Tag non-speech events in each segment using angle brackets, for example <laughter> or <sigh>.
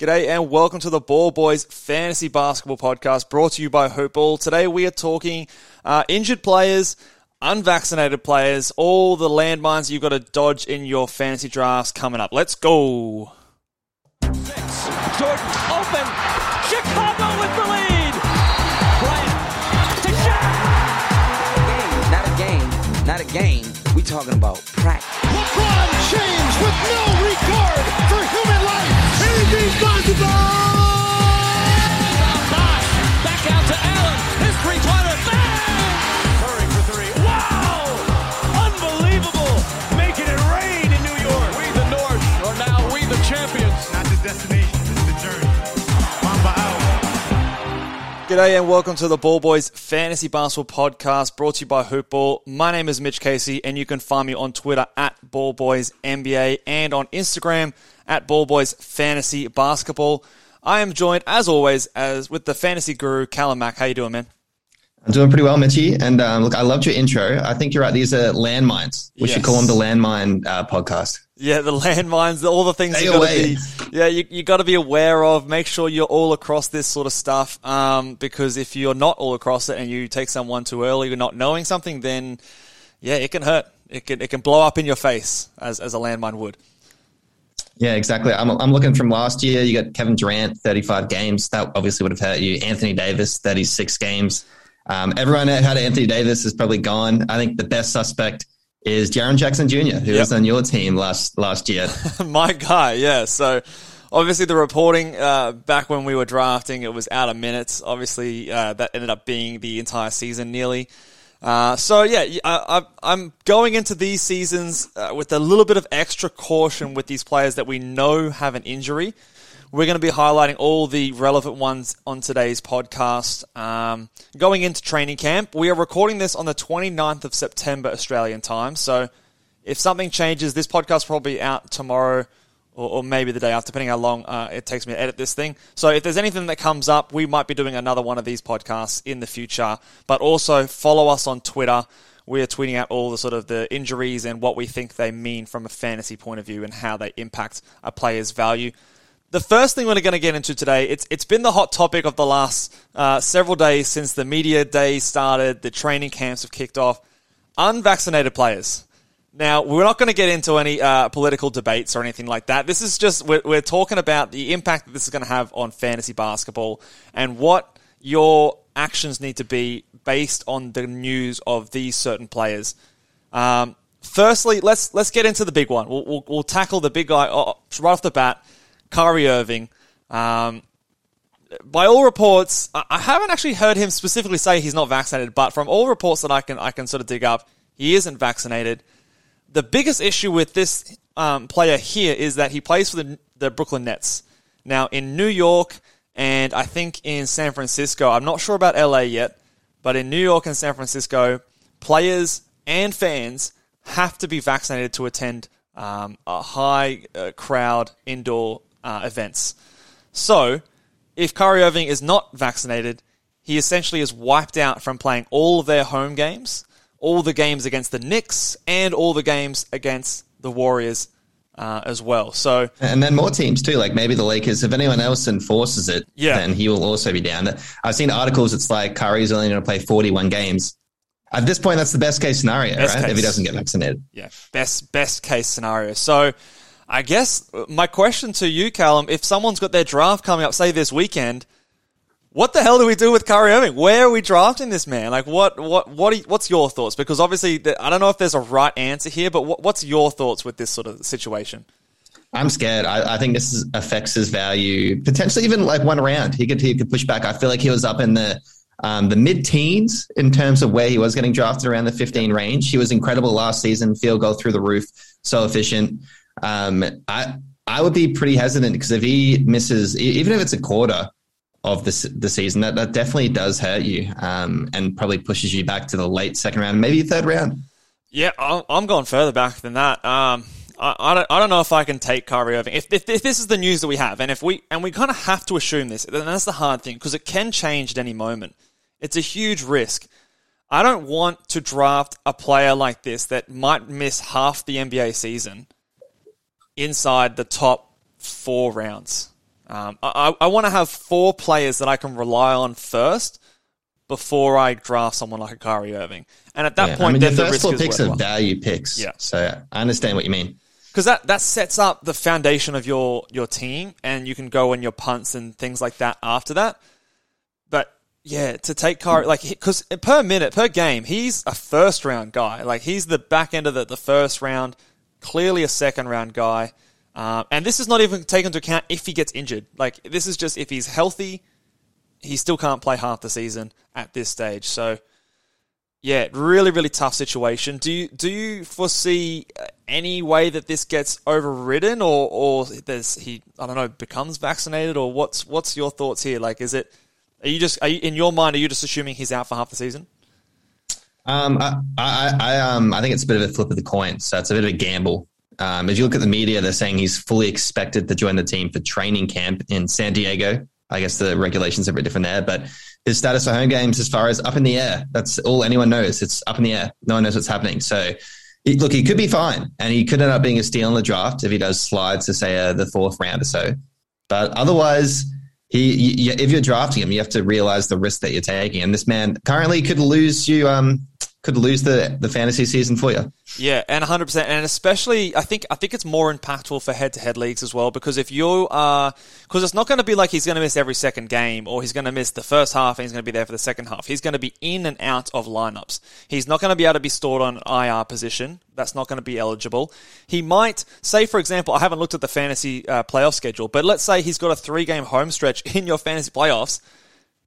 G'day and welcome to the Ball Boys Fantasy Basketball Podcast brought to you by Hoopball. Today we are talking uh, injured players, unvaccinated players, all the landmines you've got to dodge in your fantasy drafts coming up. Let's go. Jordan open. Chicago with the lead. Bryant to Shaq. Not a game, not a game. We talking about practice. LeBron James with no regard for human Anything's possible. Back out to Allen. His three-pointer. G'day and welcome to the Ball Boys Fantasy Basketball Podcast brought to you by Hoopball. My name is Mitch Casey and you can find me on Twitter at Ball Boys NBA and on Instagram at Ball Boys Fantasy Basketball. I am joined as always as with the fantasy guru Callum Mack. How you doing, man? I'm doing pretty well, Mitchy. And um, look, I loved your intro. I think you're right. These are landmines. We should call them the landmine uh, podcast. Yeah, the landmines, all the things Stay you got to away. be. Yeah, you, you got to be aware of. Make sure you're all across this sort of stuff. Um, because if you're not all across it and you take someone too early, you're not knowing something, then yeah, it can hurt. It can it can blow up in your face as as a landmine would. Yeah, exactly. I'm, I'm looking from last year. You got Kevin Durant, 35 games. That obviously would have hurt you. Anthony Davis, 36 games. Um, everyone that had Anthony Davis is probably gone. I think the best suspect is Jaren Jackson Jr., who Yep. was on your team last last year. <laughs> My guy, yeah. So obviously the reporting uh, back when we were drafting, it was out of minutes. Obviously uh, that ended up being the entire season nearly. Uh, so yeah, I, I, I'm going into these seasons uh, with a little bit of extra caution with these players that we know have an injury. We're going to be highlighting all the relevant ones on today's podcast. Um, going into training camp, we are recording this on the 29th of September Australian time. So if something changes, this podcast will probably be out tomorrow or, or maybe the day after, depending how long uh, it takes me to edit this thing. So if there's anything that comes up, we might be doing another one of these podcasts in the future. But also follow us on Twitter. We are tweeting out all the sort of the injuries and what we think they mean from a fantasy point of view and how they impact a player's value. The first thing we're going to get into today, it's it's been the hot topic of the last uh, several days since the media day started, the training camps have kicked off. Unvaccinated players. Now, we're not going to get into any uh, political debates or anything like that. This is just, we're, we're talking about the impact that this is going to have on fantasy basketball and what your actions need to be based on the news of these certain players. Um, firstly, let's let's get into the big one. We'll, we'll, we'll tackle the big guy oh, right off the bat, Kyrie Irving. Um, by all reports, I haven't actually heard him specifically say he's not vaccinated, but from all reports that I can I can sort of dig up, he isn't vaccinated. The biggest issue with this um, player here is that he plays for the the Brooklyn Nets. Now in New York and I think in San Francisco, I'm not sure about LA yet, but in New York and San Francisco, players and fans have to be vaccinated to attend um, a high uh, crowd indoor uh, events. So, if Kyrie Irving is not vaccinated, he essentially is wiped out from playing all of their home games, all the games against the Knicks, and all the games against the Warriors uh, as well. So, And then more teams too, like maybe the Lakers. If anyone else enforces it, Yeah. then he will also be down. I've seen articles. It's like Kyrie's only going to play 41 games. At this point, that's the best case scenario, Best right? case. If he doesn't get vaccinated. yeah, best best case scenario. So, I guess my question to you, Callum, if someone's got their draft coming up, say this weekend, what the hell do we do with Kyrie Irving? Where are we drafting this man? Like, what what what? Are, what's your thoughts? Because obviously, the, I don't know if there's a right answer here, but what, what's your thoughts with this sort of situation? I'm scared. I, I think this is, affects his value potentially even like one round. He could he could push back. I feel like he was up in the um, the mid teens in terms of where he was getting drafted around the 15 range. He was incredible last season. Field goal through the roof, so efficient. Um, I I would be pretty hesitant because if he misses, even if it's a quarter of the the season, that that definitely does hurt you um, and probably pushes you back to the late second round, maybe third round. Yeah, I'm I'm going further back than that. Um, I, I don't I don't know if I can take Kyrie Irving. If, if if this is the news that we have, and if we and we kind of have to assume this, then that's the hard thing because it can change at any moment. It's a huge risk. I don't want to draft a player like this that might miss half the NBA season inside the top four rounds. Um, I, I want to have four players that I can rely on first before I draft someone like a Kyrie Irving. And at that Yeah, point, I mean, then the first four picks are value picks. Yeah. So I understand what you mean. because that that sets up the foundation of your your team, and you can go on your punts and things like that after that. But yeah, to take Kyrie like because per minute per game, he's a first round guy. Like he's the back end of the, the first round, clearly a second round guy. Um, and this is not even taken into account if he gets injured. Like this is just if he's healthy, he still can't play half the season at this stage. So yeah, really, really tough situation. Do you do you foresee uh, any way that this gets overridden, or or there's he I don't know becomes vaccinated, or what's what's your thoughts here? Like, is it are you just are you, in your mind? Are you just assuming he's out for half the season? Um, I, I, I, um, I think it's a bit of a flip of the coin. So it's a bit of a gamble. Um, as you look at the media, they're saying he's fully expected to join the team for training camp in San Diego. I guess the regulations are a bit different there, but his status for home games, as far as up in the air, that's all anyone knows. It's up in the air. No one knows what's happening. So, he, look, he could be fine, and he could end up being a steal in the draft if he does slide to say uh, the fourth round or so. But otherwise, he, you, if you're drafting him, you have to realize the risk that you're taking. And this man currently could lose you, um, could lose the the fantasy season for you. Yeah, and 100%. And especially, I think I think it's more impactful for head to head leagues as well because if you are, because it's not going to be like he's going to miss every second game or he's going to miss the first half and he's going to be there for the second half. He's going to be in and out of lineups. He's not going to be able to be stored on IR position. That's not going to be eligible. He might, say, for example, I haven't looked at the fantasy uh, playoff schedule, but let's say he's got a three game home stretch in your fantasy playoffs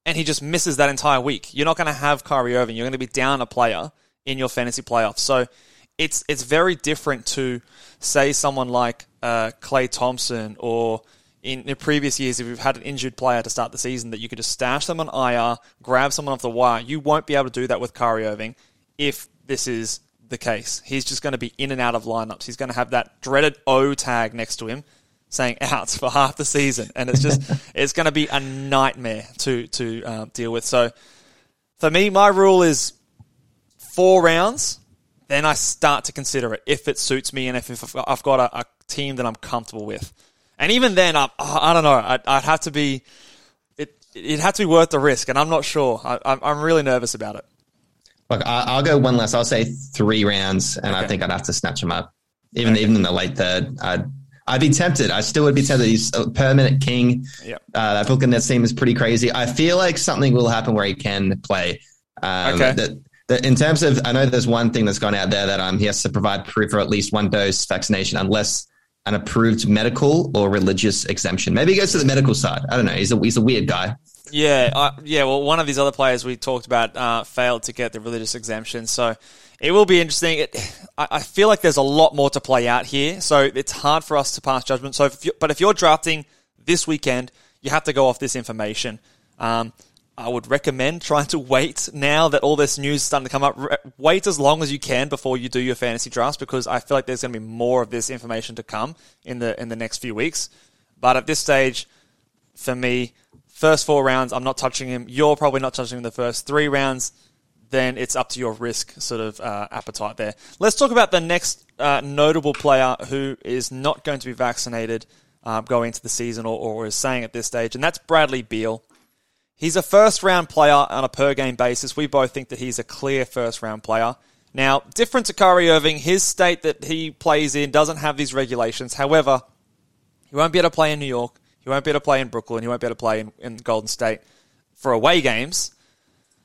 and he just misses that entire week. You're not going to have Kyrie Irving. You're going to be down a player in your fantasy playoffs. So it's it's very different to say someone like uh, Klay Thompson or in the previous years if you've had an injured player to start the season that you could just stash them on IR, grab someone off the wire. You won't be able to do that with Kyrie Irving if this is the case. He's just going to be in and out of lineups. He's going to have that dreaded O tag next to him saying out for half the season, and it's just <laughs> it's going to be a nightmare to to um, deal with. So for me, my rule is four rounds. Then I start to consider it if it suits me and if, if I've got a, a team that I'm comfortable with. And even then, I, I don't know. I'd, I'd have to be it. It'd have to be worth the risk, and I'm not sure. I, I'm really nervous about it. Look, I, I'll go one less. I'll say three rounds, and I think I'd have to snatch him up, even even in the late third. I'd I'd be tempted. I still would be tempted. He's a permanent king. Yep. Uh, that Brooklyn Nets team is pretty crazy. I feel like something will happen where he can play. Um, Okay. That, that in terms of, I know there's one thing that's gone out there that um he has to provide proof for at least one dose vaccination, unless an approved medical or religious exemption. Maybe he goes to the medical side. I don't know. He's a he's a weird guy. Yeah, I, yeah. Well, one of these other players we talked about uh, failed to get the religious exemption, so it will be interesting. It, I, I feel like there's a lot more to play out here, so it's hard for us to pass judgment. So, if you, but if you're drafting this weekend, you have to go off this information. Um, I would recommend trying to wait now that all this news is starting to come up. Wait as long as you can before you do your fantasy drafts because I feel like there's going to be more of this information to come in the in the next few weeks. But at this stage, for me, first four rounds, I'm not touching him. You're probably not touching him the first three rounds. Then it's up to your risk sort of uh, appetite there. Let's talk about the next uh, notable player who is not going to be vaccinated uh, going into the season or, or is saying at this stage, and that's Bradley Beal. He's a first round player on a per game basis. We both think that he's a clear first round player. Now, different to Kyrie Irving, his state that he plays in doesn't have these regulations. However, he won't be able to play in New York. He won't be able to play in Brooklyn. He won't be able to play in, in Golden State for away games.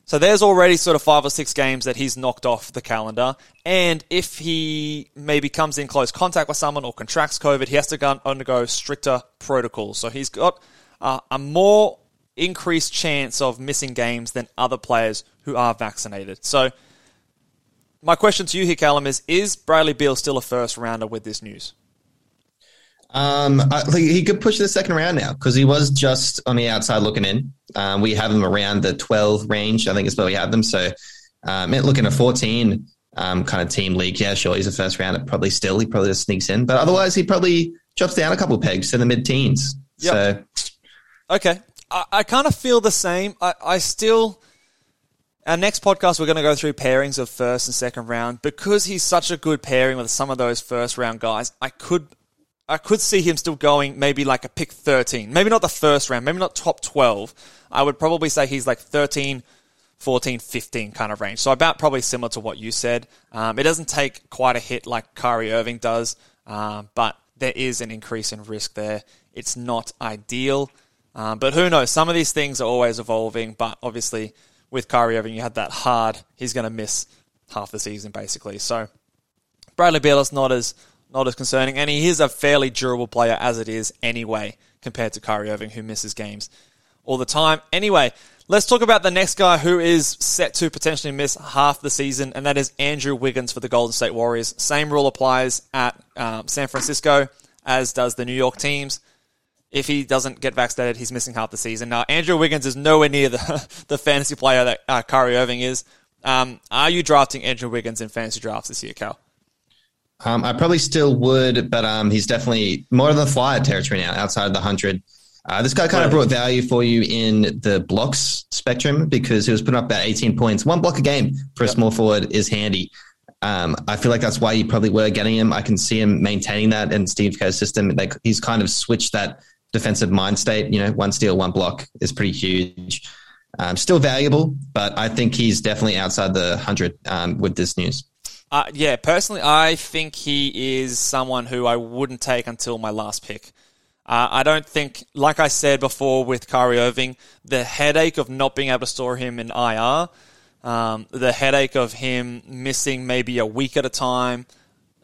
So there's already sort of five or six games that he's knocked off the calendar. And if he maybe comes in close contact with someone or contracts COVID, he has to go, undergo stricter protocols. So he's got uh, a more increased chance of missing games than other players who are vaccinated. So my question to you here, Callum, is: Is Bradley Beal still a first rounder with this news? Um, I he could push the second round now because he was just on the outside looking in. Um, we have him around the 12 range, I think is where we have them. So, um, looking at 14 um, kind of team league, yeah, sure, he's a first rounder. Probably still, he probably just sneaks in, but otherwise, he probably drops down a couple pegs to the mid teens. Yep. So, Okay. I, I kind of feel the same. I, I still. Our next podcast, we're going to go through pairings of first and second round. Because he's such a good pairing with some of those first round guys, I could I could see him still going maybe like a pick 13. Maybe not the first round, maybe not top 12. I would probably say he's like 13, 14, 15 kind of range. So about probably similar to what you said. Um, it doesn't take quite a hit like Kyrie Irving does, um, but there is an increase in risk there. It's not ideal, um, but who knows? Some of these things are always evolving, but obviously with Kyrie Irving, you had that hard. He's going to miss half the season basically. So Bradley Beal is not as not as concerning, and he is a fairly durable player as it is anyway compared to Kyrie Irving, who misses games all the time. Anyway, let's talk about the next guy who is set to potentially miss half the season, and that is Andrew Wiggins for the Golden State Warriors. Same rule applies at um, San Francisco as does the New York teams. If he doesn't get vaccinated, he's missing half the season. Now, Andrew Wiggins is nowhere near the, <laughs> the fantasy player that uh, Kyrie Irving is. Um, are you drafting Andrew Wiggins in fantasy drafts this year, Cal? Um, I probably still would, but um, he's definitely more of the flyer territory now, outside of the hundred. Uh, this guy kind of brought value for you in the blocks spectrum because he was putting up about 18 points. One block a game for a small forward is handy. Um, I feel like that's why you probably were getting him. I can see him maintaining that in Steve Kerr's system. Like he's kind of switched that defensive mind state. You know, one steal, one block is pretty huge. Um, still valuable, but I think he's definitely outside the hundred um, with this news. Uh, yeah, personally, I think he is someone who I wouldn't take until my last pick. Uh, I don't think, like I said before with Kyrie Irving, the headache of not being able to store him in IR, um, the headache of him missing maybe a week at a time,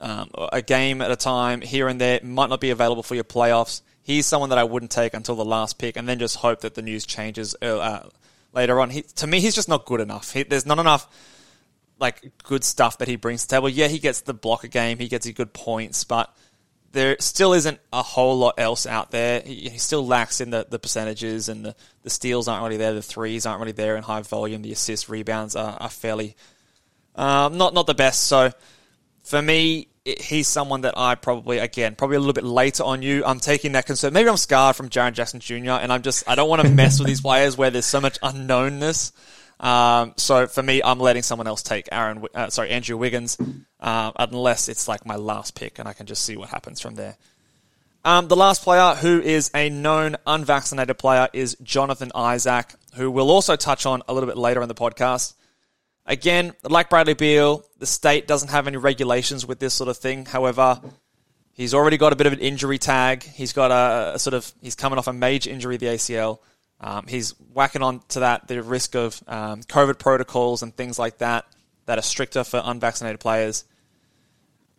um, a game at a time here and there, might not be available for your playoffs. He's someone that I wouldn't take until the last pick, and then just hope that the news changes uh, later on. He, to me, he's just not good enough. He, there's not enough like good stuff that he brings to the table. Yeah, he gets the blocker game, he gets his good points, but there still isn't a whole lot else out there. He, he still lacks in the, the percentages, and the, the steals aren't really there. The threes aren't really there in high volume. The assist rebounds are, are fairly um, not not the best. So for me, it, he's someone that I probably again probably a little bit later on you. I'm taking that concern. Maybe I'm scarred from Jaren Jackson Jr. and I'm just I don't want to mess with these <laughs> players where there's so much unknownness. Um, so for me, I'm letting someone else take Aaron, uh, sorry, Andrew Wiggins, uh, unless it's like my last pick, and I can just see what happens from there. Um, the last player who is a known unvaccinated player is Jonathan Isaac, who we'll also touch on a little bit later in the podcast. Again, like Bradley Beal, the state doesn't have any regulations with this sort of thing. However, he's already got a bit of an injury tag. He's got a, a sort of he's coming off a major injury, the ACL. Um, he's whacking on to that the risk of um, COVID protocols and things like that that are stricter for unvaccinated players.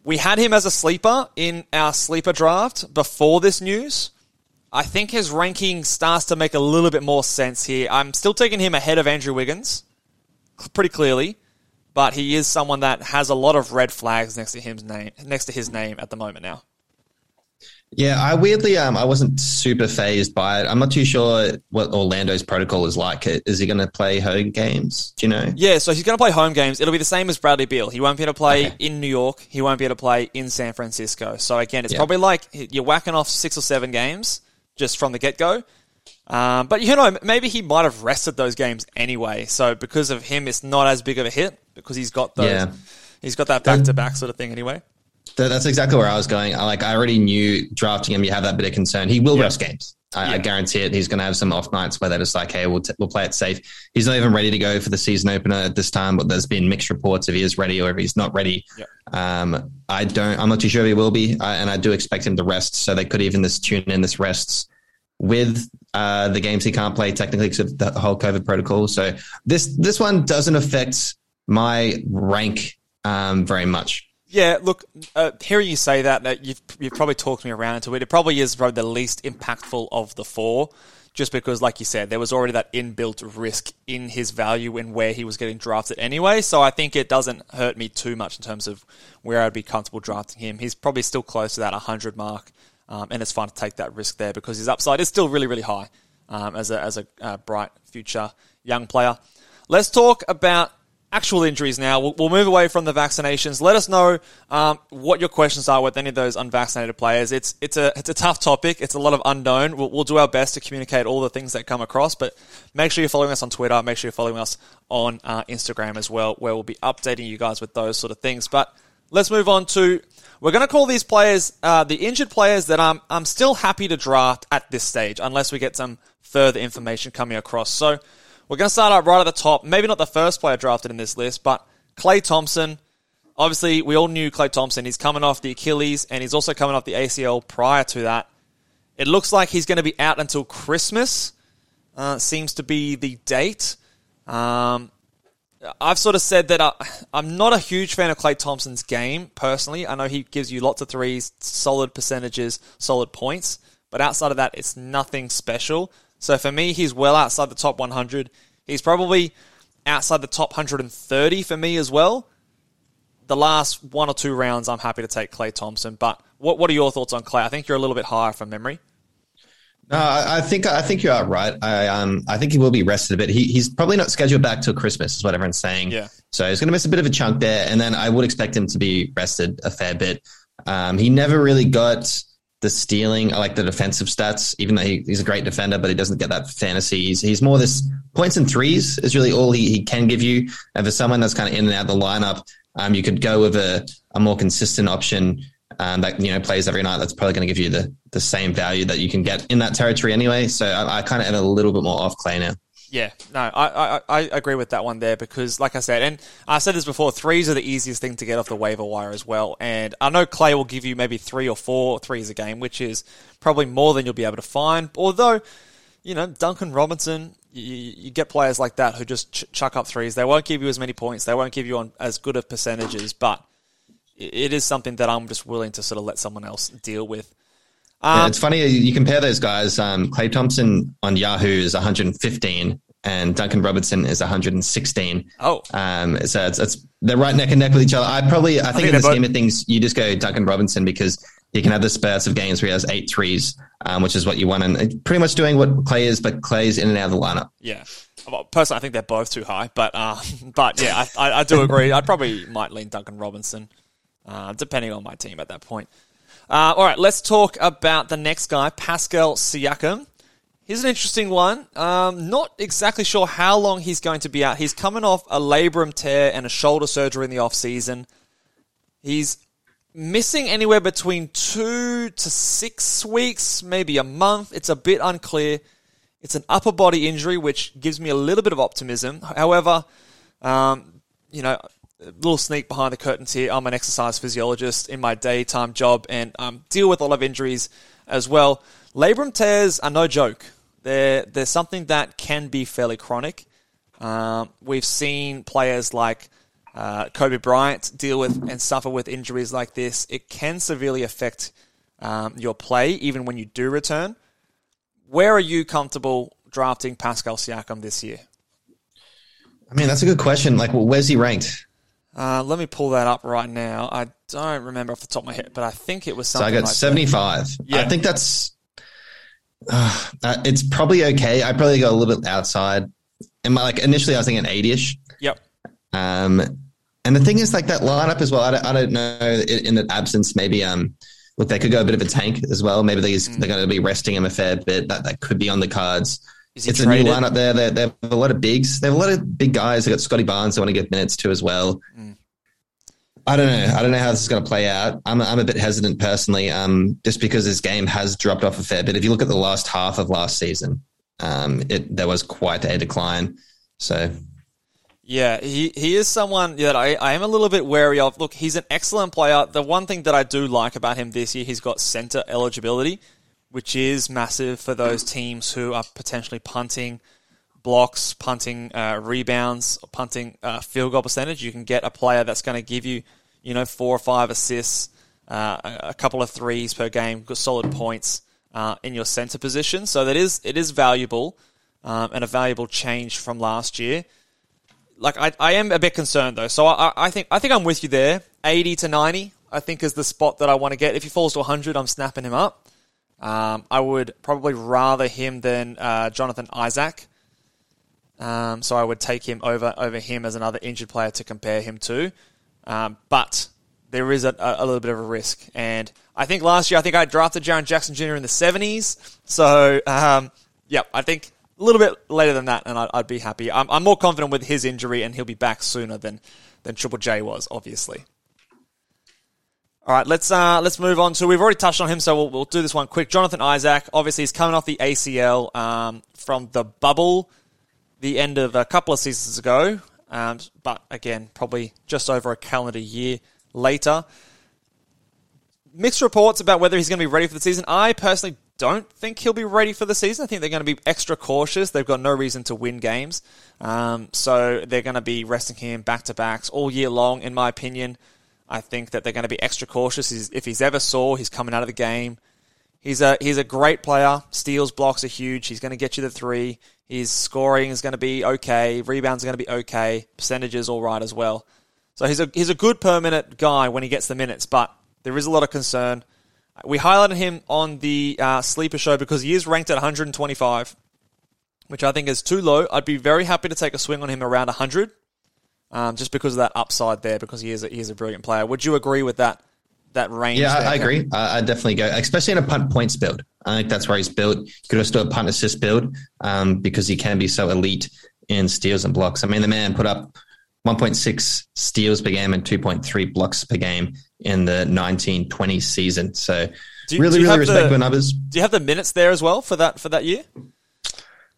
We had him as a sleeper in our sleeper draft before this news. I think his ranking starts to make a little bit more sense here. I'm still taking him ahead of Andrew Wiggins, pretty clearly, but he is someone that has a lot of red flags next to his name, next to his name at the moment now. Yeah, I weirdly um I wasn't super phased by it. I'm not too sure what Orlando's protocol is like. Is he going to play home games? Do you know? Yeah, so he's going to play home games. It'll be the same as Bradley Beal. He won't be able to play okay. in New York. He won't be able to play in San Francisco. So again, it's yeah. probably like you're whacking off six or seven games just from the get go. Um, but you know, maybe he might have rested those games anyway. So because of him, it's not as big of a hit because he's got those. Yeah. He's got that back to back sort of thing anyway. That's exactly where I was going. I, like I already knew drafting him, you have that bit of concern. He will yeah. rest games. I, yeah. I, guarantee it. He's going to have some off nights where they're just like, "Hey, we'll t- we'll play it safe." He's not even ready to go for the season opener at this time. But there's been mixed reports if he is ready or if he's not ready. Yeah. Um, I don't. I'm not too sure if he will be, I, and I do expect him to rest. So they could even this tune in this rests with uh, the games he can't play technically because of the whole COVID protocol. So this this one doesn't affect my rank um, very much. Yeah, look, uh, hearing you say that, that you've, you've probably talked me around into it. It probably is probably the least impactful of the four, just because, like you said, there was already that inbuilt risk in his value and where he was getting drafted anyway. So I think it doesn't hurt me too much in terms of where I'd be comfortable drafting him. He's probably still close to that 100 mark, um, and it's fun to take that risk there because his upside is still really, really high um, as a, as a uh, bright future young player. Let's talk about actual injuries now. We'll, we'll, move away from the vaccinations. Let us know um, what your questions are with any of those unvaccinated players. It's it's a it's a tough topic. It's a lot of unknown. We'll, we'll do our best to communicate all the things that come across. But make sure you're following us on Twitter. Make sure you're following us on uh, Instagram as well, where we'll be updating you guys with those sort of things. But let's move on to. We're going to call these players uh, the injured players that I'm I'm still happy to draft at this stage, unless we get some further information coming across. So we're going to start out right at the top. Maybe not the first player drafted in this list, but Klay Thompson. Obviously, we all knew Klay Thompson. He's coming off the Achilles, and he's also coming off the ACL prior to that. It looks like he's going to be out until Christmas. Uh, seems to be the date. Um, I've sort of said that I, I'm not a huge fan of Klay Thompson's game personally. I know he gives you lots of threes, solid percentages, solid points, but outside of that, it's nothing special. So for me, he's well outside the top 100. He's probably outside the top 130 for me as well. The last one or two rounds, I'm happy to take Klay Thompson. But what what are your thoughts on Klay? I think you're a little bit higher from memory. No, I I think I think you are right. I um I think he will be rested a bit. He he's probably not scheduled back till Christmas, is what everyone's saying. Yeah. So he's going to miss a bit of a chunk there, and then I would expect him to be rested a fair bit. Um, he never really got the stealing, I like the defensive stats, even though he, he's a great defender, but he doesn't get that fantasy. He's, he's more this points and threes is really all he, he can give you. And for someone that's kind of in and out of the lineup, um, you could go with a, a more consistent option um, that you know plays every night. That's probably going to give you the the same value that you can get in that territory anyway. So I, I kind of am a little bit more off Klay now. Yeah, no, I, I I agree with that one there because, like I said, and I said this before, threes are the easiest thing to get off the waiver wire as well. And I know Klay will give you maybe three or four threes a game, which is probably more than you'll be able to find. Although, you know, Duncan Robinson, you, you get players like that who just ch- chuck up threes. They won't give you as many points. They won't give you on as good of percentages, but it is something that I'm just willing to sort of let someone else deal with. Yeah, Um, it's funny you compare those guys. Um, Klay Thompson on Yahoo is 115, and Duncan Robinson is 116. Oh. um, so it's, it's they're right neck and neck with each other. I probably I think, think in the both- scheme of things, you just go Duncan Robinson because he can have the spurts of games where he has eight threes, um, which is what you want, and pretty much doing what Klay is, but Klay's in and out of the lineup. Yeah. Well, personally, I think they're both too high, but uh, <laughs> but yeah, I, I, I do agree. I probably might lean Duncan Robinson, uh, depending on my team at that point. Uh, all right, let's talk about the next guy, Pascal Siakam. He's an interesting one. Um, not exactly sure how long he's going to be out. He's coming off a labrum tear and a shoulder surgery in the off season. He's missing anywhere between two to six weeks, maybe a month. It's a bit unclear. It's an upper body injury, which gives me a little bit of optimism. However, um, you know, a little sneak behind the curtains here. I'm an exercise physiologist in my daytime job and um, deal with a lot of injuries as well. Labrum tears are no joke. They're, they're something that can be fairly chronic. Um, we've seen players like uh, Kobe Bryant deal with and suffer with injuries like this. It can severely affect um, your play, even when you do return. Where are you comfortable drafting Pascal Siakam this year? I mean, that's a good question. Like, well, where's he ranked? Uh, let me pull that up right now. I don't remember off the top of my head, but I think it was So something I got like that. 75. Yeah. I think that's uh, uh, it's probably okay. I probably go a little bit outside. And my, like initially, I was thinking 80ish. Yep. Um, and the thing is, like that lineup as well. I don't, I don't know in, in the absence. Maybe um, look, they could go a bit of a tank as well. Maybe they, they're going to be resting him a fair bit. That that could be on the cards. Is It's a new lineup there. They, they have a lot of bigs. They have a lot of big guys. They got Scottie Barnes. They want to give minutes to as well. Hmm. I don't know. I don't know how this is going to play out. I'm, I'm a bit hesitant personally, um, just because this game has dropped off a fair bit. If you look at the last half of last season, um, it there was quite a decline. So Yeah, he, he is someone that I, I am a little bit wary of. Look, he's an excellent player. The one thing that I do like about him this year, he's got center eligibility, which is massive for those teams who are potentially punting blocks, punting uh, rebounds, punting uh, field goal percentage. You can get a player that's going to give you, you know, four or five assists, uh, a couple of threes per game, good solid points uh, in your center position. So that is it is valuable um, and a valuable change from last year like I, I am a bit concerned though. So I, I think I think I'm with you there. Eighty to ninety, I think is the spot that I want to get. If he falls to hundred, I'm snapping him up. Um, I would probably rather him than uh, Jonathan Isaac. Um, so I would take him over over him as another injured player to compare him to. Um, but there is a, a, little bit of a risk, and I think last year I think I drafted Jaren Jackson Jr. in the 70s. So um, yeah, I think a little bit later than that, and I'd, I'd be happy. I'm, I'm more confident with his injury, and he'll be back sooner than than Triple J was, obviously. All right, let's uh, let's move on to. We've already touched on him, so we'll, we'll do this one quick. Jonathan Isaac, obviously, he's coming off the ACL um, from the bubble, the end of a couple of seasons ago, um, but again, probably just over a calendar year later. Mixed reports about whether he's going to be ready for the season. I personally don't think he'll be ready for the season. I think they're going to be extra cautious. They've got no reason to win games, um, so they're going to be resting him back to backs all year long, in my opinion. I think that they're going to be extra cautious. He's, if he's ever sore, he's coming out of the game. He's a he's a great player. Steals, blocks are huge. He's going to get you the three. His scoring is going to be okay. Rebounds are going to be okay. Percentages all right as well. So he's a he's a good per minute guy when he gets the minutes, but there is a lot of concern. We highlighted him on the uh, sleeper show because he is ranked at 125, which I think is too low. I'd be very happy to take a swing on him around 100 um, just because of that upside there, because he is a, he is a brilliant player. Would you agree with that that range? Yeah, there, I, I agree. I, I definitely go, especially in a punt points build. I think that's where he's built. Could also do a punt assist build um, because he can be so elite in steals and blocks. I mean, the man put up 1.6 steals per game and 2.3 blocks per game in the 1920 season. So Do you- really, do you really the- respectable numbers. Do you have the minutes there as well for that for that year?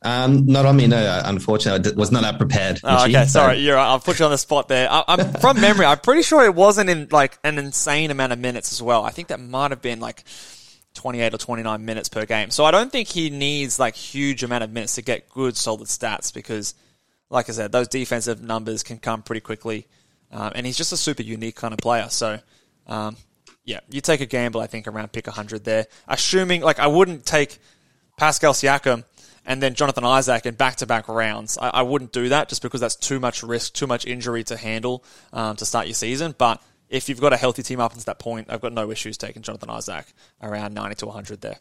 Um, not on me, no. Unfortunately, I was not that prepared. Oh, okay, so- sorry, you're right. I'll put you on the spot there. I, I'm <laughs> from memory. I'm pretty sure it wasn't in like an insane amount of minutes as well. I think that might have been like 28 or 29 minutes per game. So I don't think he needs like huge amount of minutes to get good, solid stats because, like I said, those defensive numbers can come pretty quickly, um, and he's just a super unique kind of player. So. Um, yeah, you take a gamble, I think, around pick 100 there. Assuming, like, I wouldn't take Pascal Siakam and then Jonathan Isaac in back to back rounds. I, I wouldn't do that just because that's too much risk, too much injury to handle um, to start your season. But if you've got a healthy team up until that point, I've got no issues taking Jonathan Isaac around 90 to 100 there.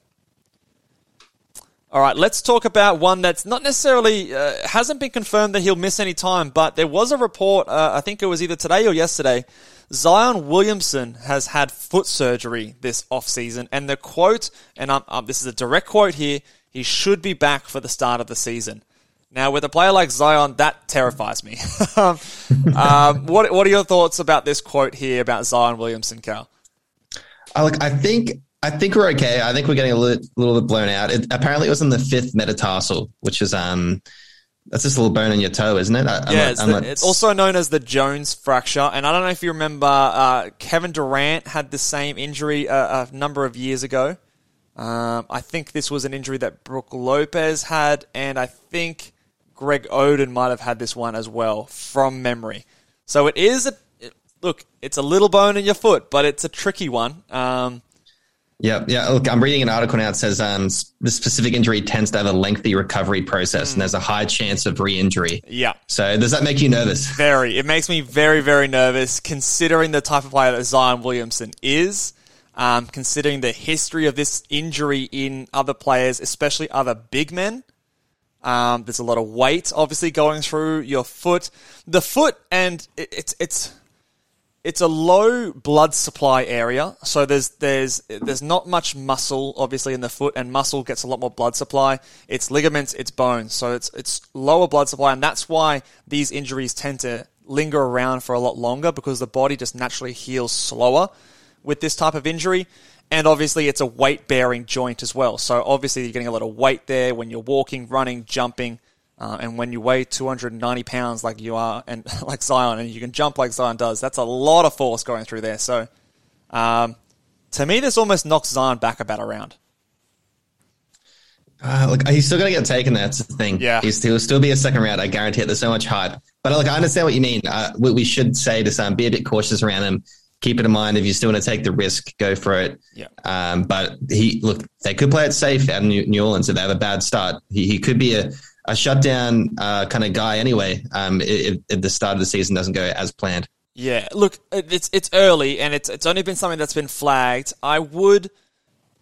All right, let's talk about one that's not necessarily uh, hasn't been confirmed that he'll miss any time, but there was a report. Uh, I think it was either today or yesterday. Zion Williamson has had foot surgery this offseason, and the quote, and um, this is a direct quote here: he should be back for the start of the season. Now, with a player like Zion, that terrifies me. <laughs> um, um, what What are your thoughts about this quote here about Zion Williamson, Cal? I look, I think I think we're okay. I think we're getting a little, little bit blown out. It, apparently, it was in the fifth metatarsal, which is um, that's just a little bone in your toe, isn't it? I, I'm Yeah, it's, I'm the- not- it's also known as the Jones fracture. And I don't know if you remember, uh, Kevin Durant had the same injury a, a number of years ago. Um, I think this was an injury that Brooke Lopez had, and I think Greg Oden might have had this one as well from memory. So it is a it- look. It's a little bone in your foot, but it's a tricky one. Um, Yeah, yeah. Look, I'm reading an article now. It says um, the specific injury tends to have a lengthy recovery process, and there's a high chance of re-injury. yeah, So, does that make you nervous? Very. It makes me very, very nervous considering the type of player that Zion Williamson is, um, considering the history of this injury in other players, especially other big men. Um, there's a lot of weight, obviously, going through your foot. The foot, and it, it's it's it's a low blood supply area, so there's there's there's not much muscle obviously in the foot, and muscle gets a lot more blood supply. It's ligaments, it's bones, so it's it's lower blood supply, and that's why these injuries tend to linger around for a lot longer because the body just naturally heals slower with this type of injury. And obviously, it's a weight bearing joint as well. So obviously, you're getting a lot of weight there when you're walking, running, jumping. Uh, and when you weigh 290 pounds like you are, and <laughs> like Zion, and you can jump like Zion does, that's a lot of force going through there. So, um, to me, this almost knocks Zion back about a round. Uh, look, he's still going to get taken. That's the thing. Yeah. he's, he'll still be a second round. I guarantee it. There's so much hype. But look, I understand what you mean. Uh, we, we should say to some, be a bit cautious around him. Keep it in mind if you still want to take the risk, go for it. Yeah. Um, but he look, they could play it safe at New, New Orleans if they have a bad start. He, he could be a, a shutdown uh, kind of guy anyway. Um, if, if the start of the season doesn't go as planned. Yeah, look, it's it's early, and it's it's only been something that's been flagged. I would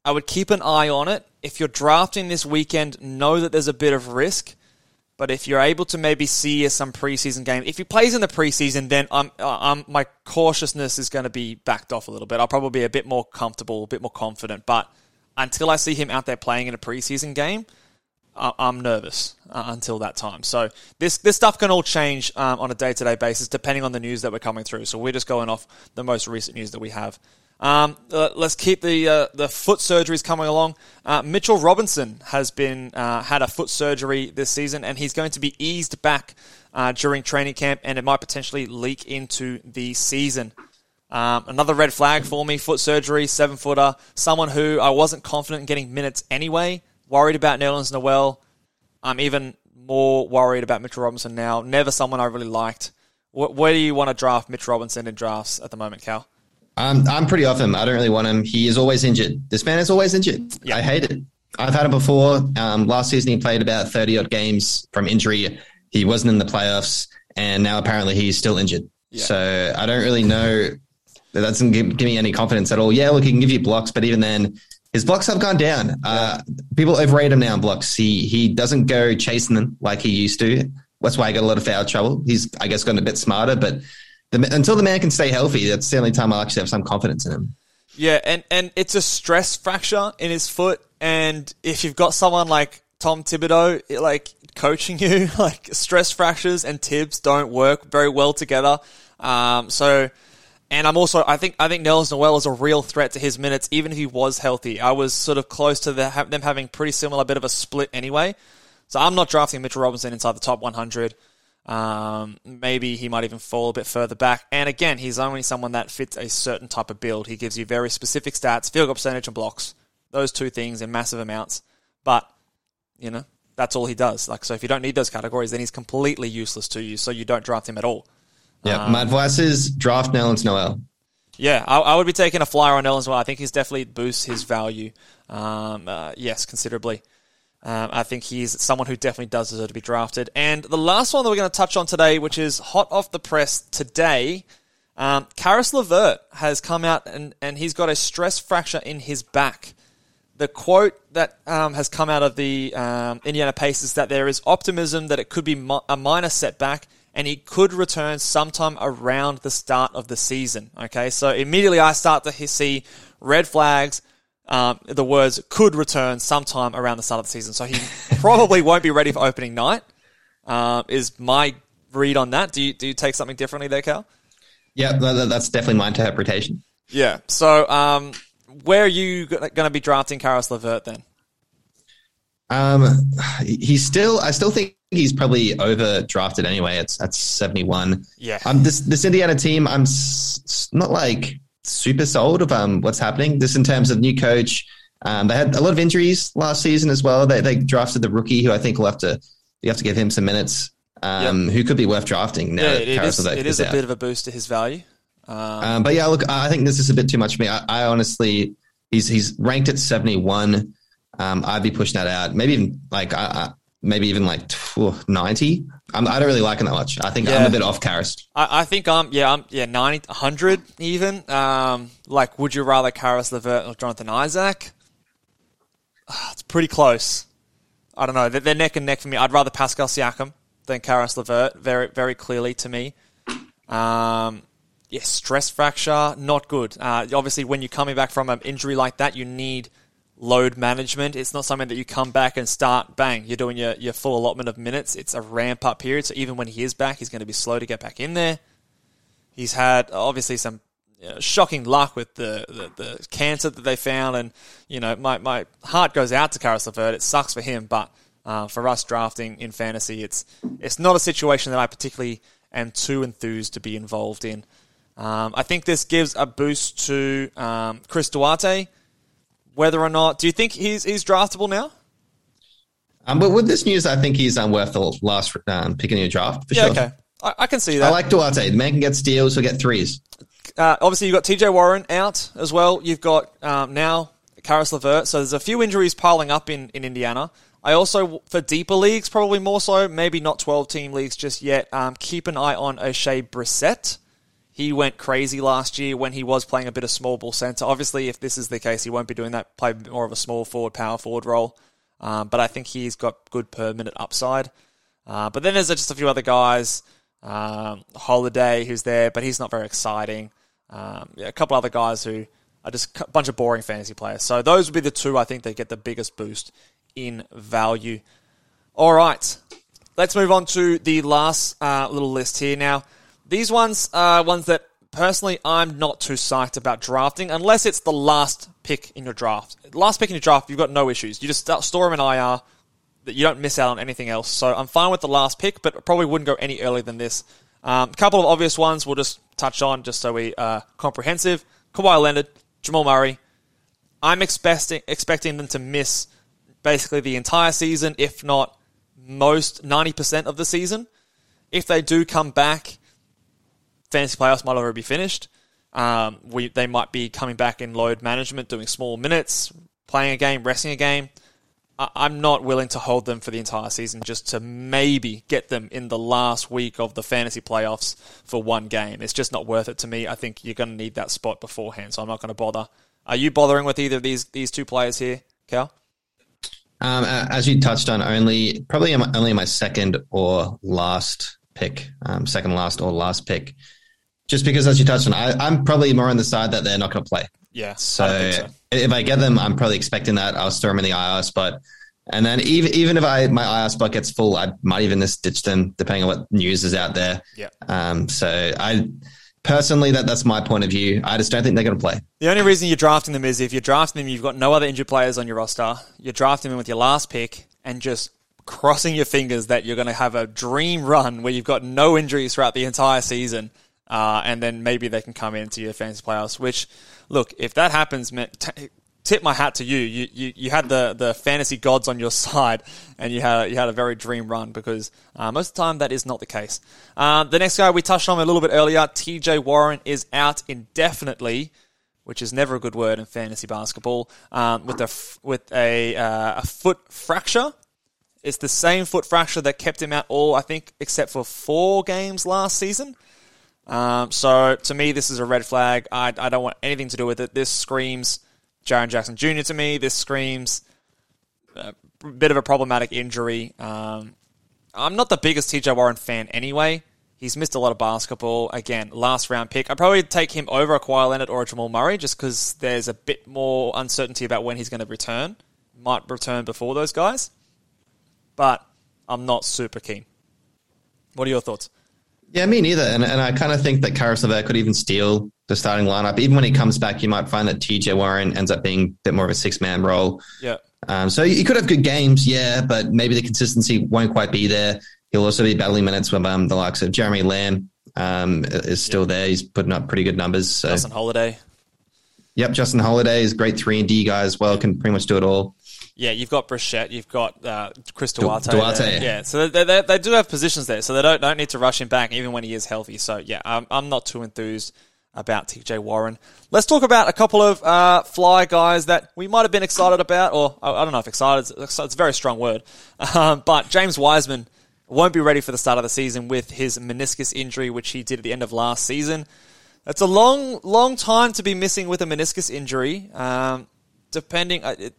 I would keep an eye on it. If you're drafting this weekend, know that there's a bit of risk. But if you're able to maybe see some preseason game, if he plays in the preseason, then I'm, uh, I'm, my cautiousness is going to be backed off a little bit. I'll probably be a bit more comfortable, a bit more confident. But until I see him out there playing in a preseason game, I'm nervous uh, until that time. So this this stuff can all change um, on a day to day basis depending on the news that we're coming through. So we're just going off the most recent news that we have Um, uh, let's keep the uh, the foot surgeries coming along. Uh, Mitchell Robinson has been uh, had a foot surgery this season, and he's going to be eased back uh, during training camp, and it might potentially leak into the season. Um, another red flag for me: foot surgery, seven footer, someone who I wasn't confident in getting minutes anyway. Worried about Nerlens Noel. I'm even more worried about Mitchell Robinson now. Never someone I really liked. Wh- where do you want to draft Mitch Robinson in drafts at the moment, Cal? Um, I'm pretty off him. I don't really want him. He is always injured. This man is always injured. Yeah. I hate it. I've had him before. Um, last season, he played about 30 odd games from injury. He wasn't in the playoffs, and now apparently he's still injured. So I don't really know. That doesn't give, give me any confidence at all. Yeah, look, he can give you blocks, but even then, his blocks have gone down. Uh, people overrate him now in blocks. He he doesn't go chasing them like he used to. That's why I got a lot of foul trouble. He's, I guess, gotten a bit smarter, but the, until the man can stay healthy, that's the only time I'll actually have some confidence in him. Yeah, and, and it's a stress fracture in his foot. And if you've got someone like Tom Thibodeau, it, like coaching <laughs> you, like stress fractures and Thibs don't work very well together. Um, so, and I'm also, I think, I think Nerlens Noel is a real threat to his minutes, even if he was healthy. I was sort of close to the, them having pretty similar bit of a split anyway. So I'm not drafting Mitchell Robinson inside the top 100. Um, maybe he might even fall a bit further back. And again, he's only someone that fits a certain type of build. He gives you very specific stats, field goal percentage and blocks. Those two things in massive amounts. But, you know, that's all he does. Like, so if you don't need those categories, then he's completely useless to you. So you don't draft him at all. Yeah, my advice is draft Nerlens Noel. Yeah, I, I would be taking a flyer on Ellen as well. I think he's definitely boosts his value. Um, uh, yes, considerably. Um, I think he's someone who definitely does deserve to be drafted. And the last one that we're going to touch on today, which is hot off the press today, um, Caris Levert has come out and, and he's got a stress fracture in his back. The quote that um, has come out of the um, Indiana Pacers that there is optimism that it could be mi- a minor setback and he could return sometime around the start of the season. Okay, so immediately I start to see red flags. Um, the words could return sometime around the start of the season. So he <laughs> probably won't be ready for opening night. Uh, is my read on that? Do you do you take something differently there, Cal? Yeah, that- that- that's definitely my interpretation. Yeah. So um, where are you going to be drafting Caris Levert then? Um, he's still. I still think he's probably over drafted anyway. It's at seventy one. Yeah. Um, this this Indiana team, I'm s- not like super sold of um what's happening. This in terms of new coach. Um, they had a lot of injuries last season as well. They they drafted the rookie who I think will have to you have to give him some minutes. Um, who could be worth drafting now? Yeah, that it is. Levert It is a out. bit of a boost to his value. Um, but yeah, look, I think this is a bit too much for me. I, I honestly, he's he's ranked at seventy one. Um, I'd be pushing that out. Maybe even like I, maybe even like ninety. I'm, I don't really like him that much. I think I'm a bit off Caris. I, I think I'm yeah I'm yeah 90, 100 even. Um, like, would you rather Caris Levert or Jonathan Isaac? Ah, It's pretty close. I don't know. They're, they're neck and neck for me. I'd rather Pascal Siakam than Caris Levert. Very very clearly to me. Um, yeah, stress fracture, not good. Uh, obviously, when you're coming back from an injury like that, you need load management. It's not something that you come back and start, bang, you're doing your, your full allotment of minutes. It's a ramp up period. So even when he is back, he's going to be slow to get back in there. He's had obviously some you know, shocking luck with the, the, the cancer that they found. And, you know, my, my heart goes out to Caris LeVert. It sucks for him, but uh, for us drafting in fantasy, it's, it's not a situation that I particularly am too enthused to be involved in. Um, I think this gives a boost to um, Chris Duarte. Whether or not, do you think he's he's draftable now? Um, but with this news, I think he's um, worth the last um, pick in your draft for Yeah, sure. okay, I, I can see that. I like Duarte. The man can get steals. He'll get threes. Uh, obviously, you've got TJ Warren out as well. You've got um, now Caris Levert. So there's a few injuries piling up in, in Indiana. I also, for deeper leagues, probably more so, maybe not 12 team leagues just yet, um, keep an eye on Oshae Brissett. He went crazy last year when he was playing a bit of small ball center. Obviously, if this is the case, he won't be doing that, play more of a small forward, power forward role. Um, but I think he's got good per minute upside. Uh, but then there's just a few other guys. Um, Holiday, who's there, but he's not very exciting. Um, yeah, a couple other guys who are just a bunch of boring fantasy players. So those would be the two I think that get the biggest boost in value. All right, let's move on to the last uh, little list here. Now, these ones are ones that personally, I'm not too psyched about drafting unless it's the last pick in your draft. Last pick in your draft, you've got no issues. You just store them in IR. That you don't miss out on anything else. So I'm fine with the last pick, but probably wouldn't go any earlier than this. A um, couple of obvious ones we'll just touch on just so we are comprehensive. Kawhi Leonard, Jamal Murray. I'm expecting expecting them to miss basically the entire season, if not most 90% of the season. If they do come back, fantasy playoffs might already be finished. Um, we, they might be coming back in load management, doing small minutes, playing a game, resting a game. I, I'm not willing to hold them for the entire season just to maybe get them in the last week of the fantasy playoffs for one game. It's just not worth it to me. I think you're going to need that spot beforehand, so I'm not going to bother. Are you bothering with either of these these two players here, Cal? Um, as you touched on, only probably only my second or last pick, um, second last or last pick, just because as you touched on, I, am probably more on the side that they're not going to play. Yeah. So, I so, if I get them, I'm probably expecting that I'll store them in the IR spot. And then even even if I my IR spot gets full, I might even just ditch them depending on what news is out there. Yeah. Um. So I personally that that's my point of view. I just don't think they're going to play. The only reason you're drafting them is if you're drafting them, you've got no other injured players on your roster. You're drafting them with your last pick and just crossing your fingers that you're going to have a dream run where you've got no injuries throughout the entire season. Uh, and then maybe they can come into your fantasy playoffs. Which, look, if that happens, t- tip my hat to you. You, you. you had the, the fantasy gods on your <laughs> side, and you had you had a very dream run because uh, most of the time that is not the case. Uh, the next guy we touched on a little bit earlier, T.J. Warren is out indefinitely, which is never a good word in fantasy basketball. Um, with a with a uh, a foot fracture. It's the same foot fracture that kept him out all, I think, except for four games last season. Um, so to me, this is a red flag. I, I don't want anything to do with it. This screams Jaren Jackson Jr. to me. This screams a bit of a problematic injury. Um, I'm not the biggest TJ Warren fan anyway. He's missed a lot of basketball. Again, last round pick. I'd probably take him over a Kawhi Leonard or a Jamal Murray just because there's a bit more uncertainty about when he's going to return. Might return before those guys. But I'm not super keen. What are your thoughts? Yeah, me neither. And, and I kind of think that Caris LeVert could even steal the starting lineup. Even when he comes back, you might find that TJ Warren ends up being a bit more of a six man role. Yeah. Um, so he could have good games, yeah, but maybe the consistency won't quite be there. He'll also be battling minutes with um, the likes of Jeremy Lamb um, is still yeah. there. He's putting up pretty good numbers. So. Justin Holiday. Yep, Justin Holiday is great three and D guy as well. Can pretty much do it all. Yeah, you've got Brissett, you've got uh, Chris Duarte. Duarte. Yeah, so they, they, they, do have positions there, so they don't don't need to rush him back even when he is healthy. So yeah, I'm, I'm not too enthused about TJ Warren. Let's talk about a couple of uh, fly guys that we might have been excited about, or I, don't know if excited, it's, it's a very strong word, <laughs> um, but James Wiseman won't be ready for the start of the season with his meniscus injury, which he did at the end of last season. That's a long, long time to be missing with a meniscus injury. Um, depending, uh, it,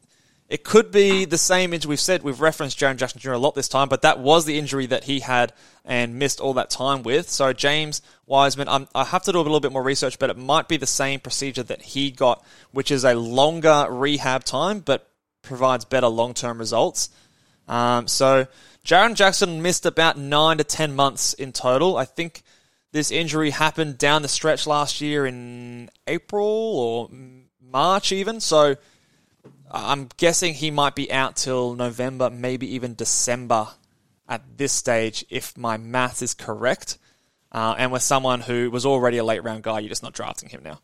it could be the same injury. We've said we've referenced Jaren Jackson Jr. a lot this time, but that was the injury that he had and missed all that time with. So James Wiseman, I'm, i have to do a little bit more research, but it might be the same procedure that he got, which is a longer rehab time, but provides better long term results. Um, so Jaren Jackson missed about nine to ten months in total. I think this injury happened down the stretch last year in April or March, even. So I'm guessing he might be out till November, maybe even December at this stage, if my math is correct. Uh, and with someone who was already a late round guy, you're just not drafting him now.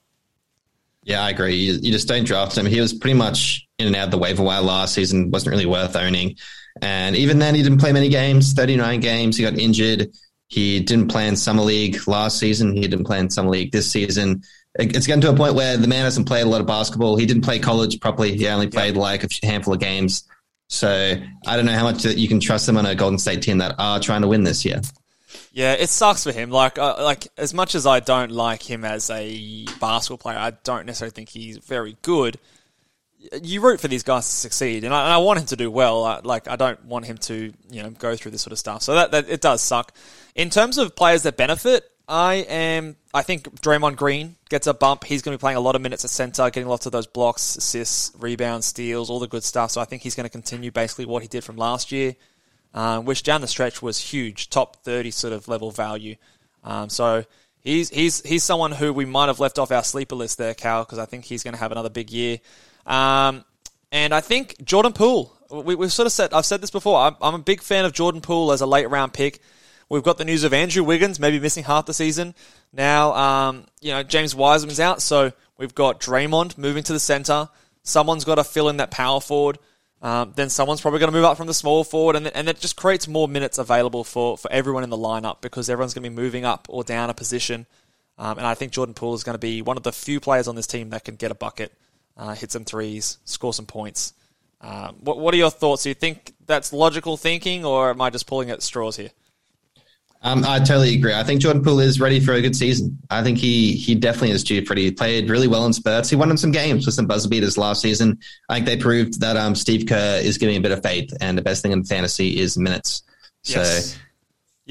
Yeah, I agree. You, you, just don't draft him. He was pretty much in and out of the waiver wire last season, wasn't really worth owning. And even then, he didn't play many games 39 games. He got injured. He didn't play in Summer League last season. He didn't play in Summer League this season it's getting to a point where the man hasn't played a lot of basketball. He didn't play college properly. He only played like a handful of games. So I don't know how much that you can trust him on a Golden State team that are trying to win this year. Yeah, it sucks for him. Like, uh, like as much as I don't like him as a basketball player, I don't necessarily think he's very good. You root for these guys to succeed, and I, and I want him to do well. I, like, I don't want him to, you know, go through this sort of stuff. So that, that it does suck. In terms of players that benefit, I am. I think Draymond Green gets a bump. He's going to be playing a lot of minutes at center, getting lots of those blocks, assists, rebounds, steals, all the good stuff. So I think he's going to continue basically what he did from last year, um, which down the stretch was huge, top thirty sort of level value. Um, so he's he's he's someone who we might have left off our sleeper list there, Cal, because I think he's going to have another big year. Um, and I think Jordan Poole. We, we've sort of said I've said this before. I'm, I'm a big fan of Jordan Poole as a late round pick. We've got the news of Andrew Wiggins maybe missing half the season. Now, um, you know James Wiseman's out, so we've got Draymond moving to the center. Someone's got to fill in that power forward. Um, then someone's probably going to move up from the small forward, and, and it just creates more minutes available for, for everyone in the lineup because everyone's going to be moving up or down a position. Um, and I think Jordan Poole is going to be one of the few players on this team that can get a bucket, uh, hit some threes, score some points. Um, what, what are your thoughts? Do you think that's logical thinking, or am I just pulling at straws here? Um, I totally agree. I think Jordan Poole is ready for a good season. I think he he definitely is for it. He played really well in spurts. He won some games with some buzzer beaters last season. I think they proved that um, Steve Kerr is giving a bit of faith, and the best thing in fantasy is minutes. So Yes.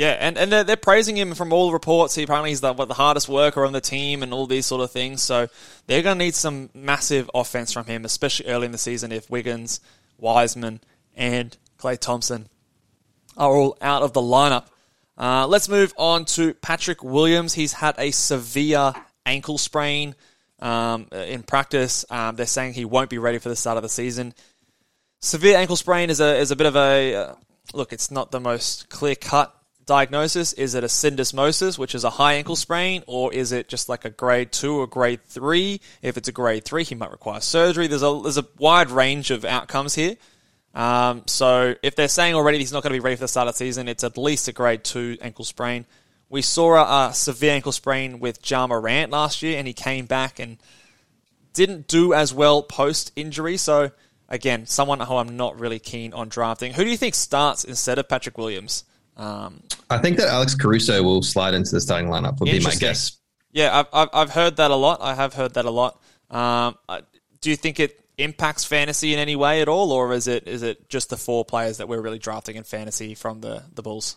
Yeah, and, and they're, they're praising him from all reports. He apparently he's the, what, the hardest worker on the team and all these sort of things. So they're going to need some massive offense from him, especially early in the season if Wiggins, Wiseman, and Klay Thompson are all out of the lineup. Uh, let's move on to Patrick Williams. He's had a severe ankle sprain um, in practice. Um, they're saying he won't be ready for the start of the season. Severe ankle sprain is a is a bit of a uh, look. It's not the most clear cut diagnosis. Is it a syndesmosis, which is a high ankle sprain, or is it just like a grade two or grade three? If it's a grade three, he might require surgery. There's a there's a wide range of outcomes here. Um, so if they're saying already he's not going to be ready for the start of the season, it's at least a grade two ankle sprain. We saw a, a severe ankle sprain with Ja Morant last year, and he came back and didn't do as well post injury. So again, someone who I'm not really keen on drafting. Who do you think starts instead of Patrick Williams? Um, I think that Alex Caruso will slide into the starting lineup. Would be my guess. yeah, I've, I've I've heard that a lot. I have heard that a lot. Um, I- do you think it impacts fantasy in any way at all, or is it is it just the four players that we're really drafting in fantasy from the the Bulls?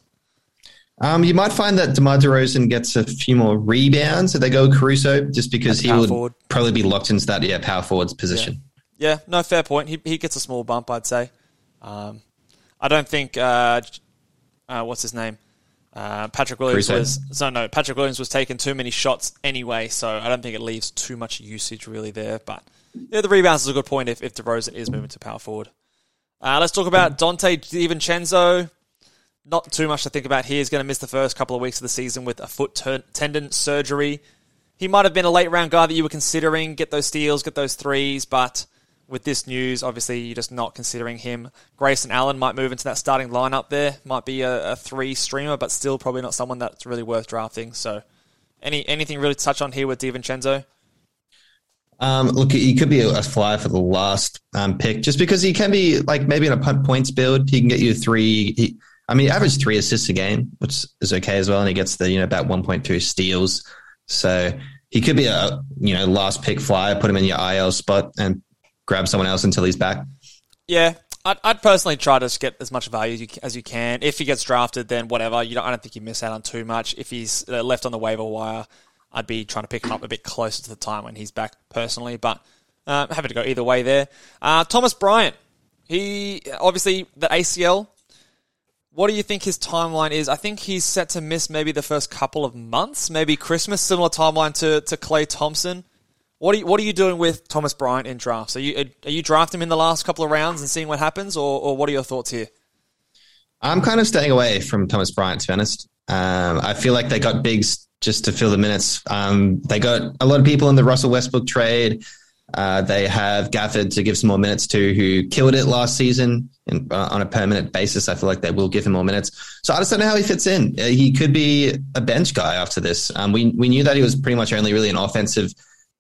Um, you might find that DeMar DeRozan gets a few more rebounds if they go Caruso, just because he would forward. probably be locked into that yeah power forwards position. Yeah, no, fair point. He he gets a small bump, I'd say. Um, I don't think uh, uh, what's his name, uh, Patrick Williams Caruso? was so no Patrick Williams was taking too many shots anyway, so I don't think it leaves too much usage really there. But yeah, the rebounds is a good point if if DeRozan is moving to power forward. Uh, let's talk about Donte DiVincenzo. Not too much to think about here. He's going to miss the first couple of weeks of the season with a foot tendon surgery. He might have been a late round guy that you were considering, get those steals, get those threes, but with this news, obviously you're just not considering him. Grayson Allen might move into that starting lineup there. Might be a, a three streamer, but still probably not someone that's really worth drafting. So, any anything really to touch on here with DiVincenzo? Um, look, he could be a, flyer for the last um, pick, just because he can be like maybe in a punt points build, he can get you three. He, I mean, average three assists a game, which is okay as well, and he gets the you know about one point two steals. So he could be a you know last pick flyer, put him in your IL spot, and grab someone else until he's back. Yeah, I'd, I'd personally try to get as much value as you, as you can. If he gets drafted, then whatever. You don't, I don't think you miss out on too much. If he's uh, left on the waiver wire, I'd be trying to pick him up a bit closer to the time when he's back personally. But uh, happy to go either way there. Uh, Thomas Bryant, he obviously the ACL. What do you think his timeline is? I think he's set to miss maybe the first couple of months, maybe Christmas. Similar timeline to to Klay Thompson. What are you, what are you doing with Thomas Bryant in drafts? Are you are you drafting him in the last couple of rounds and seeing what happens, or, or what are your thoughts here? I'm kind of staying away from Thomas Bryant, to be honest. Um, I feel like they got bigs just to fill the minutes. Um, they got a lot of people in the Russell Westbrook trade. Uh, they have Gafford to give some more minutes to, who killed it last season in, uh, on a permanent basis. I feel like they will give him more minutes. So I just don't know how he fits in. Uh, he could be a bench guy after this. Um, we we knew that he was pretty much only really an offensive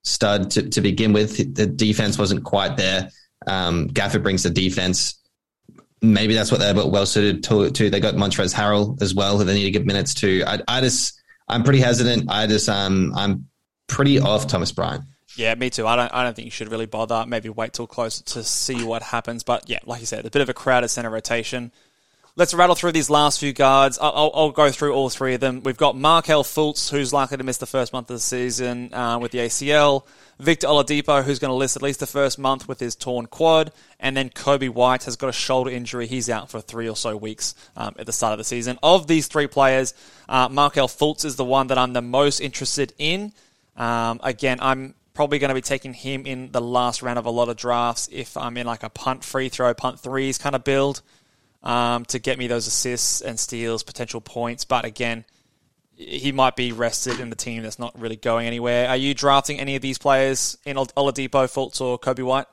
stud to, to begin with. The defense wasn't quite there. Um, Gafford brings the defense maybe that's what they're well suited to, to. They got Montrezl Harrell as well, who they need to give minutes to. I, I just, I'm pretty hesitant. I just, um, I'm pretty off Thomas Bryant. Yeah, me too. I don't I don't think you should really bother. Maybe wait till closer to see what happens. But yeah, like you said, a bit of a crowded center rotation. Let's rattle through these last few guards. I'll, I'll, go through all three of them. We've got Markelle Fultz, who's likely to miss the first month of the season uh, with the ACL. Victor Oladipo, who's going to list at least the first month with his torn quad, and then Coby White has got a shoulder injury. He's out for three or so weeks um, at the start of the season. Of these three players, uh, Markelle Fultz is the one that I'm the most interested in. Um, again, I'm probably going to be taking him in the last round of a lot of drafts if I'm in like a punt free throw, punt threes kind of build um, to get me those assists and steals, potential points. But again, he might be rested in the team that's not really going anywhere. Are you drafting any of these players in Oladipo, Fultz, or Coby White?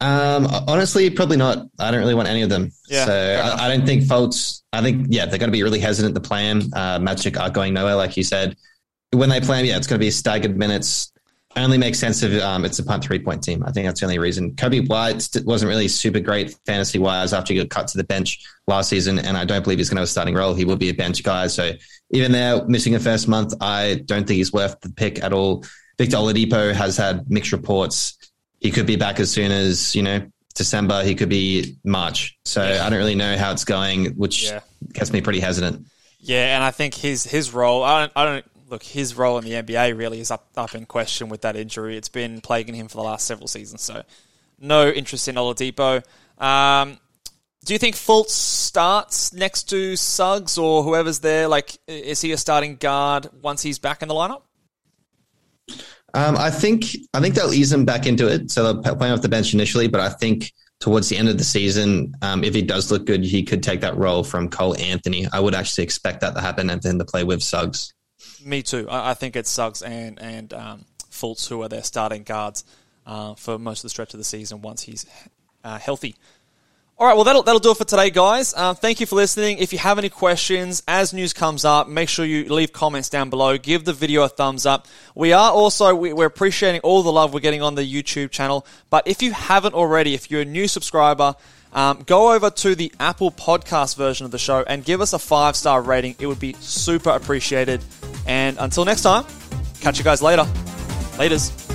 Um, honestly, probably not. I don't really want any of them. Yeah, so. I, I don't think Fultz. I think yeah, they're going to be really hesitant to play him. Uh, Magic are going nowhere, like you said. When they play him, yeah, it's going to be staggered minutes. Only makes sense if um, it's a punt three point team. I think that's the only reason. Coby White wasn't really super great fantasy wise after he got cut to the bench last season, and I don't believe he's going to have a starting role. He will be a bench guy. So even there, missing a first month, I don't think he's worth the pick at all. Victor Oladipo has had mixed reports. He could be back as soon as you know December. He could be March. So I don't really know how it's going, which Yeah. gets me pretty hesitant. Yeah, and I think his his role. I don't. I don't look. His role in the NBA really is up up in question with that injury. It's been plaguing him for the last several seasons. So, no interest in Oladipo. Um, do you think Fultz starts next to Suggs or whoever's there? Like, is he a starting guard once he's back in the lineup? Um, I think I think they'll ease him back into it. So they'll play off the bench initially, but I think towards the end of the season, um, if he does look good, he could take that role from Cole Anthony. I would actually expect that to happen and then to play with Suggs. Me too. I, I think it's Suggs and and um, Fultz who are their starting guards uh, for most of the stretch of the season once he's uh, healthy. All right, well that'll that'll do it for today, guys. Uh, thank you for listening. If you have any questions as news comes up, make sure you leave comments down below. Give the video a thumbs up. We are also we, we're appreciating all the love we're getting on the YouTube channel. But if you haven't already, if you're a new subscriber. Um, go over to the Apple Podcast version of the show and give us a five star rating. It would be super appreciated. And until next time, catch you guys later. Laters.